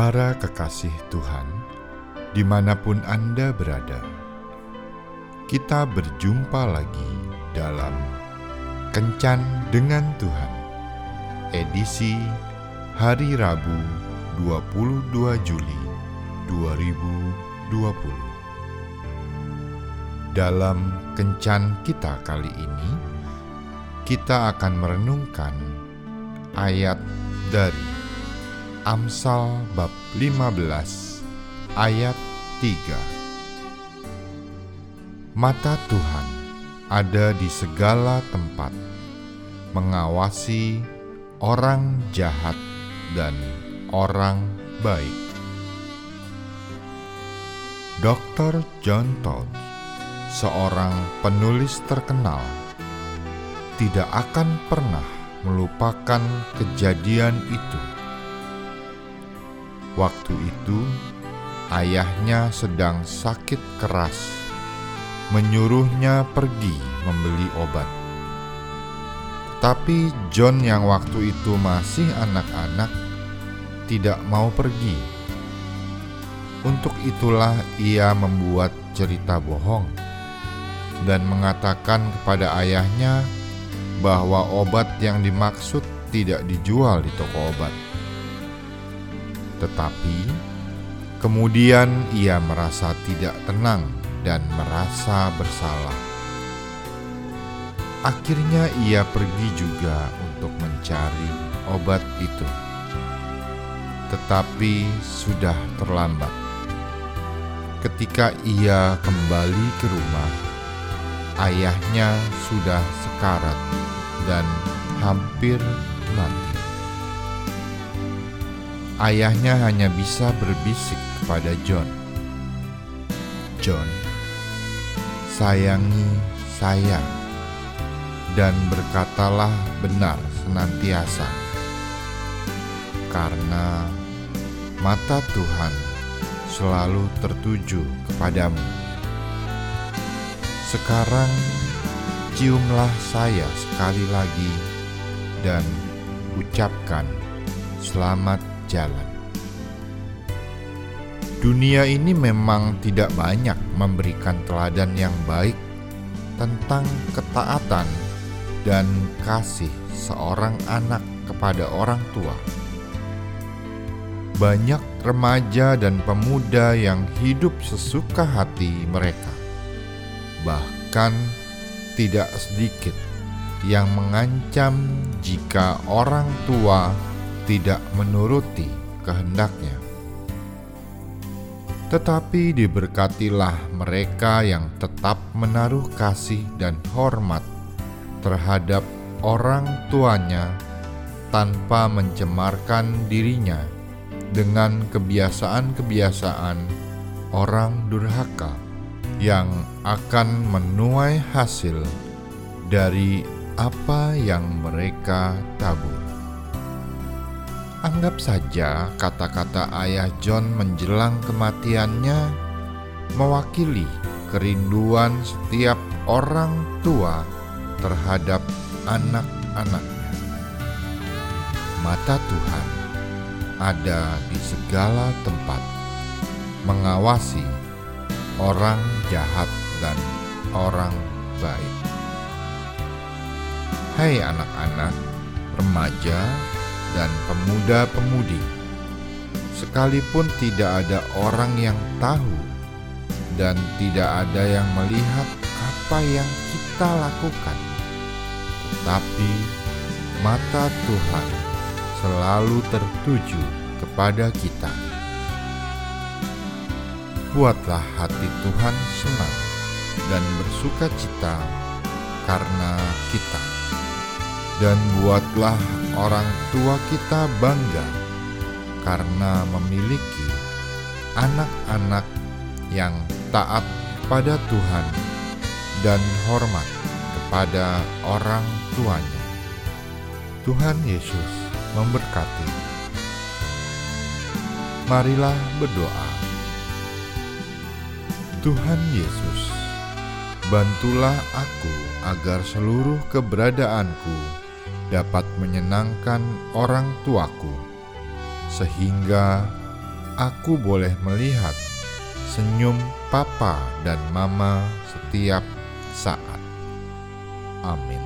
Para kekasih Tuhan, di mana pun Anda berada, kita berjumpa lagi dalam Kencan dengan Tuhan, edisi hari Rabu 22 Juli 2020. Dalam Kencan kita kali ini, kita akan merenungkan ayat dari Amsal bab 15 ayat 3 Mata Tuhan ada di segala tempat mengawasi orang jahat dan orang baik Dr. John Todd seorang penulis terkenal tidak akan pernah melupakan kejadian itu Waktu itu, ayahnya sedang sakit keras, menyuruhnya pergi membeli obat. Tetapi John, yang waktu itu masih anak-anak, tidak mau pergi. Untuk itulah ia membuat cerita bohong dan mengatakan kepada ayahnya bahwa obat yang dimaksud tidak dijual di toko obat tetapi kemudian ia merasa tidak tenang dan merasa bersalah. Akhirnya ia pergi juga untuk mencari obat itu, tetapi sudah terlambat. Ketika ia kembali ke rumah, ayahnya sudah sekarat dan hampir mati ayahnya hanya bisa berbisik kepada John. John, sayangi saya dan berkatalah benar senantiasa, karena mata Tuhan selalu tertuju kepadamu. Sekarang ciumlah saya sekali lagi dan ucapkan selamat jalan. Dunia ini memang tidak banyak memberikan teladan yang baik tentang ketaatan dan kasih seorang anak kepada orang tua. Banyak remaja dan pemuda yang hidup sesuka hati mereka, bahkan tidak sedikit yang mengancam jika orang tua tidak menuruti kehendaknya. Tetapi diberkatilah mereka yang tetap menaruh kasih dan hormat terhadap orang tuanya tanpa mencemarkan dirinya dengan kebiasaan-kebiasaan orang durhaka yang akan menuai hasil dari apa yang mereka tabur. Anggap saja kata-kata ayah John menjelang kematiannya mewakili kerinduan setiap orang tua terhadap anak-anaknya. Mata Tuhan ada di segala tempat, mengawasi orang jahat dan orang baik. Hai anak-anak, remaja, dan pemuda-pemudi, sekalipun tidak ada orang yang tahu dan tidak ada yang melihat apa yang kita lakukan, tetapi mata Tuhan selalu tertuju kepada kita. Buatlah hati Tuhan senang dan bersuka cita karena kita dan buatlah orang tua kita bangga karena memiliki anak-anak yang taat kepada Tuhan dan hormat kepada orang tuanya. Tuhan Yesus memberkati. Marilah berdoa. Tuhan Yesus, bantulah aku agar seluruh keberadaanku dapat menyenangkan orang tuaku, sehingga aku boleh melihat senyum papa dan mama setiap saat. Amin.